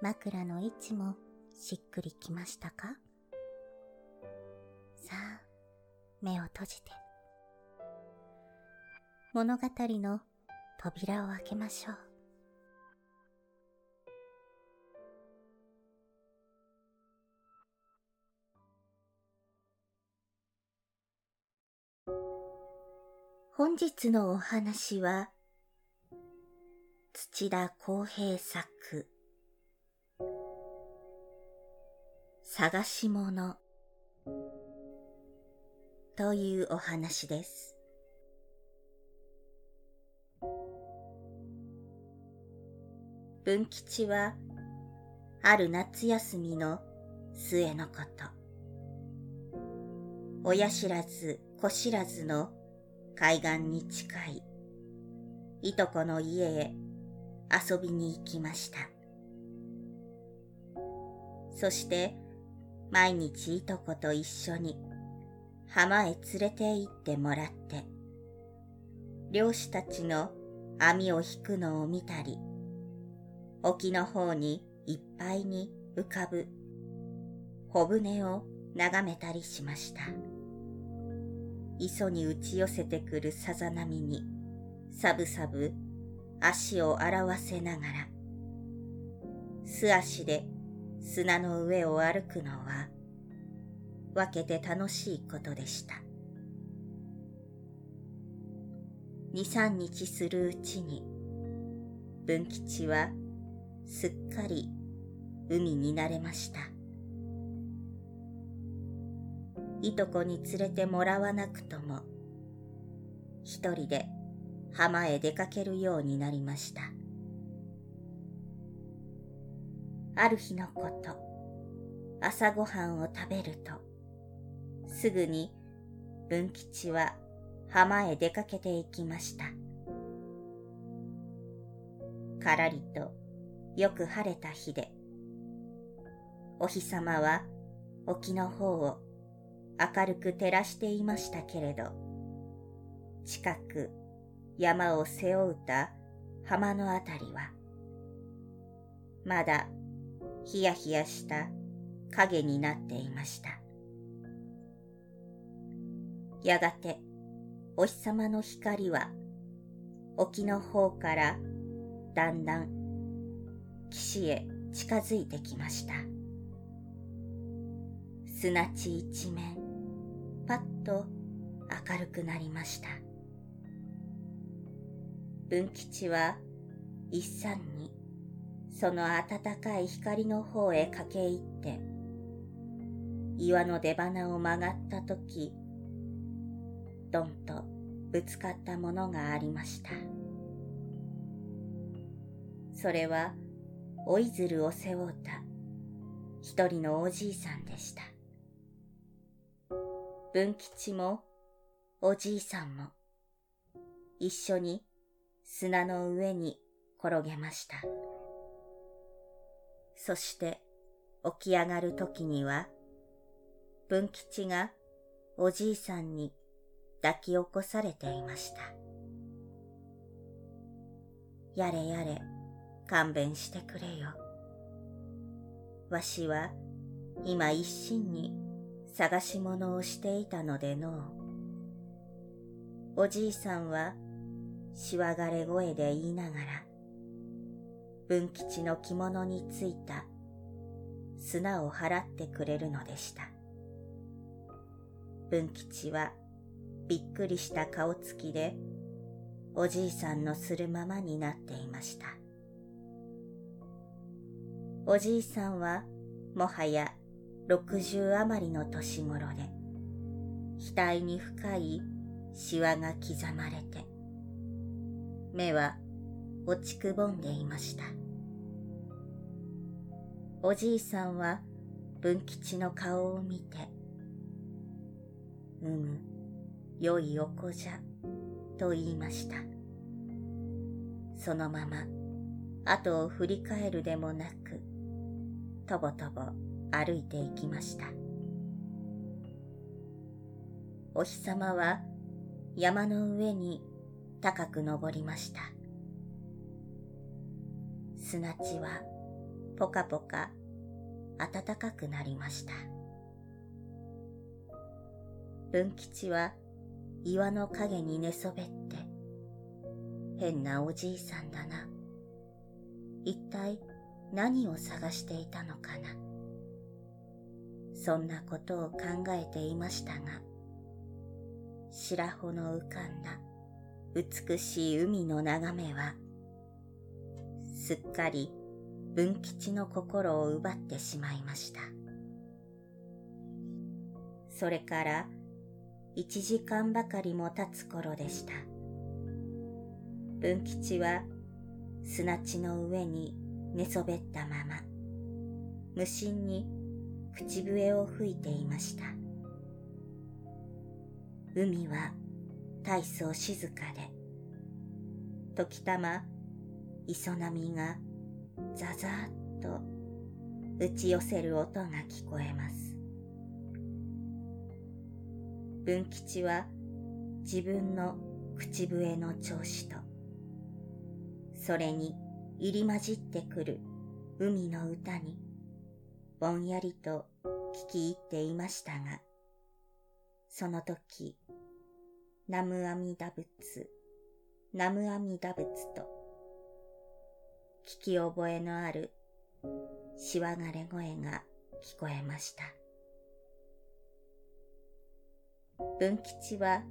枕の位置もしっくりきましたか？さあ、目を閉じて。物語の扉を開けましょう。本日のお話は、土田公平作、探し物というお話です。文吉は、ある夏休みの末のこと。親知らず子知らずの海岸に近い、いとこの家へ遊びに行きました。そして、毎日いとこと一緒に浜へ連れて行ってもらって、漁師たちの網を引くのを見たり、沖の方にいっぱいに浮かぶ小舟を眺めたりしました。磯に打ち寄せてくるさざ波に、さぶさぶ足を洗わせながら、素足で砂の上を歩くのは、分けて楽しいことでした。二三日するうちに、文吉はすっかり海に慣れました。いとこに連れてもらわなくとも、一人で浜へ出かけるようになりました。ある日のこと、朝ごはんを食べると、すぐに文吉は浜へ出かけて行きました。からりとよく晴れた日で、お日様は沖の方を明るく照らしていましたけれど、近く山を背負うた浜のあたりは、まだヒヤヒヤした影になっていました。やがてお日様の光は沖の方からだんだん岸へ近づいてきました。砂地一面、パッと明るくなりました。文吉は一山にその暖かい光の方へ駆け入って、岩の出花を曲がったとき、ドンとぶつかったものがありました。それは、おいずるを背負うた一人のおじいさんでした。文吉もおじいさんも一緒に砂の上に転げました。そして起き上がる時には文吉がおじいさんに抱き起こされていました。やれやれ勘弁してくれよ。わしは今一心に探し物をしていたのでのうおじいさんはしわがれ声で言いながら文吉の着物についた砂を払ってくれるのでした。文吉はびっくりした顔つきでおじいさんのするままになっていました。おじいさんはもはや六十余りの年頃で額に深いシワが刻まれて目は落ちくぼんでいました。おじいさんは文吉の顔を見て、うむ、良いお子じゃ、と言いました。そのまま、後を振り返るでもなく、とぼとぼ歩いていきました。お日様は山の上に高く登りました。砂地はぽかぽか暖かくなりました。文吉は岩の影に寝そべって、変なおじいさんだな。一体何を探していたのかな。そんなことを考えていましたが、白穂の浮かんだ美しい海の眺めはすっかり文吉の心を奪ってしまいました。それから一時間ばかりも経つ頃でした。文吉は砂地の上に寝そべったまま、無心に口笛を吹いていました。海は大層静かで、時たま磯波がザザーッと打ち寄せる音が聞こえます。文吉は自分の口笛の調子と、それに入り混じってくる海の歌にぼんやりと聞き入っていましたが、その時、ナムアミダ仏、ナムアミダ仏と聞き覚えのあるしわがれ声が聞こえました。文吉は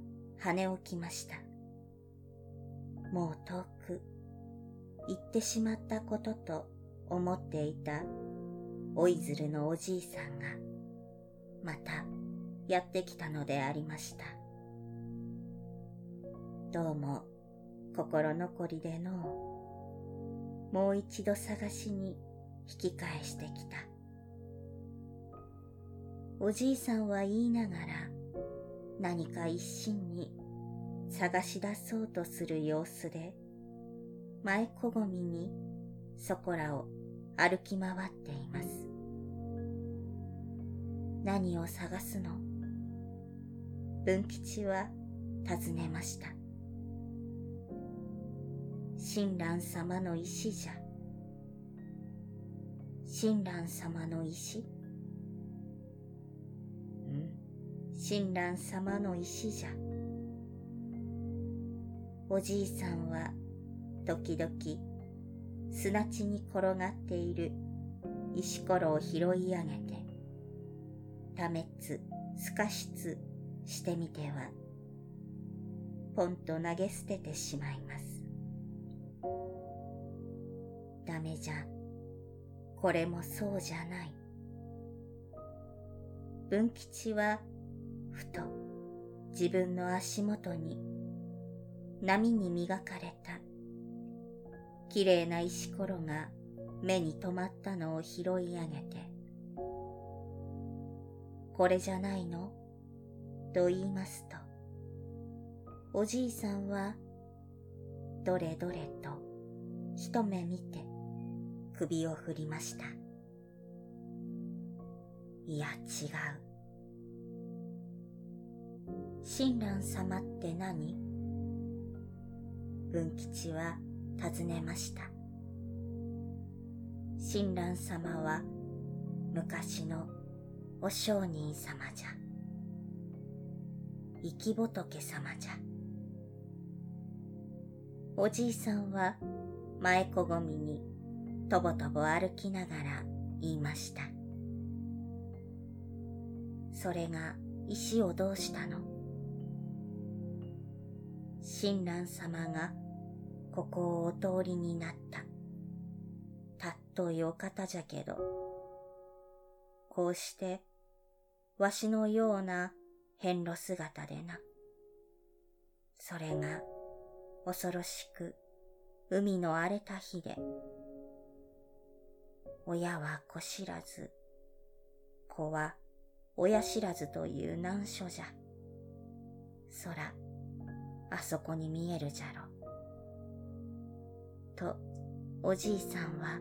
跳起きました。もう遠く行ってしまったことと思っていたおいずるのおじいさんがまたやってきたのでありました。どうも心残りでのう。もう一度探しに引き返してきた。おじいさんは言いながら何か一心に探し出そうとする様子で前こごみにそこらを歩き回っています。何を探すの？文吉は尋ねました。親鸞様の石じゃ。親鸞様の石うん、親鸞様の石じゃ。おじいさんは時々砂地に転がっている石ころを拾い上げて、ためつ、すかしつしてみては、ポンと投げ捨ててしまいます。ダメじゃ。これもそうじゃない。文吉は、ふと自分の足元に波に磨かれた綺麗な石ころが目に留まったのを拾い上げて、これじゃないの？と言いますと、おじいさんは、どれどれと一目見て、首を振りました。いや違う。親鸞様って何？文吉は尋ねました。親鸞様は昔のお上人様じゃ。生き仏様じゃ。おじいさんは前こごみにとぼとぼ歩きながら言いました。それが石をどうしたの？親鸞様がここをお通りになった。たっといお方じゃけど、こうしてわしのような変路姿でな。それが恐ろしく海の荒れた日で、親は子知らず、子は親知らずという難所じゃ。空、あそこに見えるじゃろ。と、おじいさんは、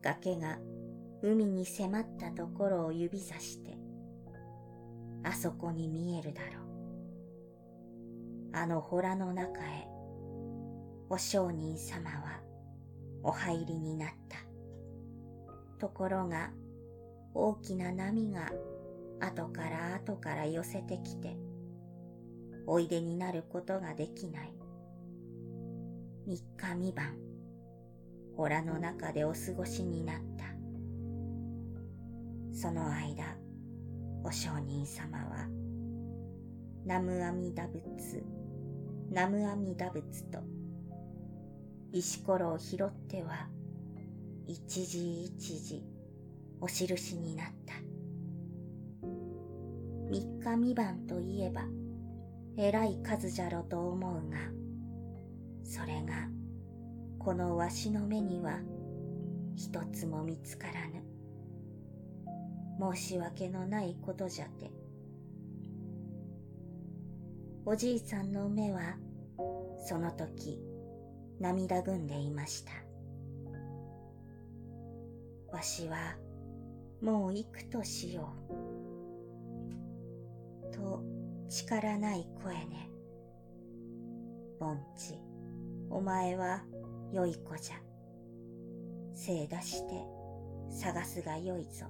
崖が海に迫ったところを指さして、あそこに見えるだろう。あの洞の中へ、お商人様はお入りになった。ところが、大きな波が後から後から寄せてきて、おいでになることができない。三日三晩、洞の中でお過ごしになった。その間、お上人様は、ナムアミダ仏、ナムアミダ仏と、石ころを拾っては、一時一時、お印になった。三日三晩といえば、えらい数じゃろと思うが、それが、このわしの目には、一つも見つからぬ。申し訳のないことじゃて。おじいさんの目は、その時、涙ぐんでいました。わしは、もう行くとしよう。と、力ない声ね。ぼんち、お前は良い子じゃ。精出して探すがよいぞ。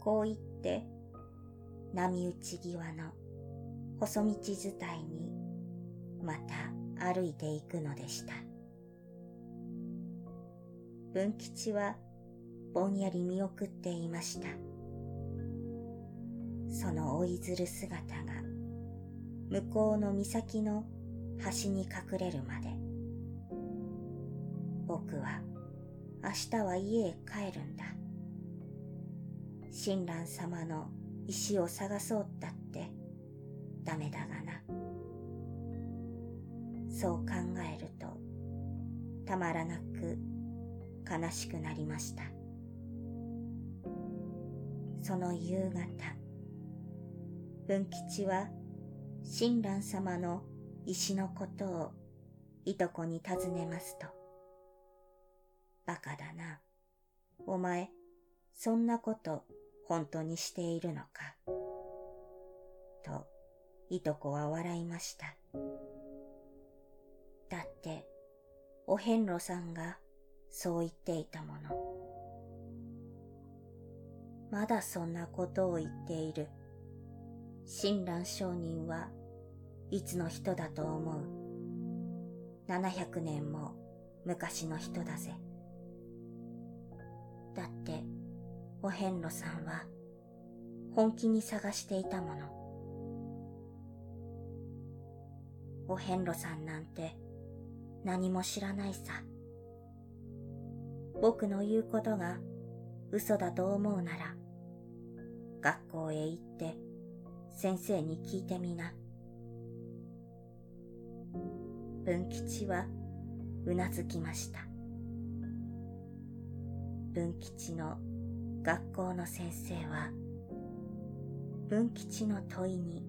こう言って、波打ち際の細道伝いにまた歩いていくのでした。文吉はぼんやり見送っていました。その追いずる姿が向こうの岬の端に隠れるまで僕は明日は家へ帰るんだ。親鸞様の石を探そうったってダメだがな。そう考えるとたまらなく悲しくなりました。その夕方、文吉は親鸞様の石のことをいとこに尋ねますと、バカだな。お前、そんなこと本当にしているのか？と、いとこは笑いました。だって、お遍路さんがそう言っていたもの。まだそんなことを言っている。親鸞上人はいつの人だと思う。700年も昔の人だぜ。だって、お遍路さんは本気に探していたもの。お遍路さんなんて何も知らないさ。僕の言うことが嘘だと思うなら、学校へ行って先生に聞いてみな。文吉はうなずきました。文吉の学校の先生は文吉の問いに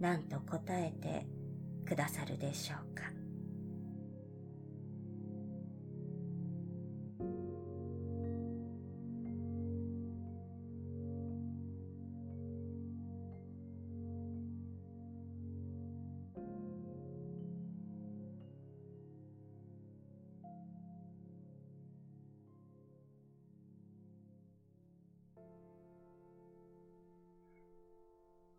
何と答えてくださるでしょうか。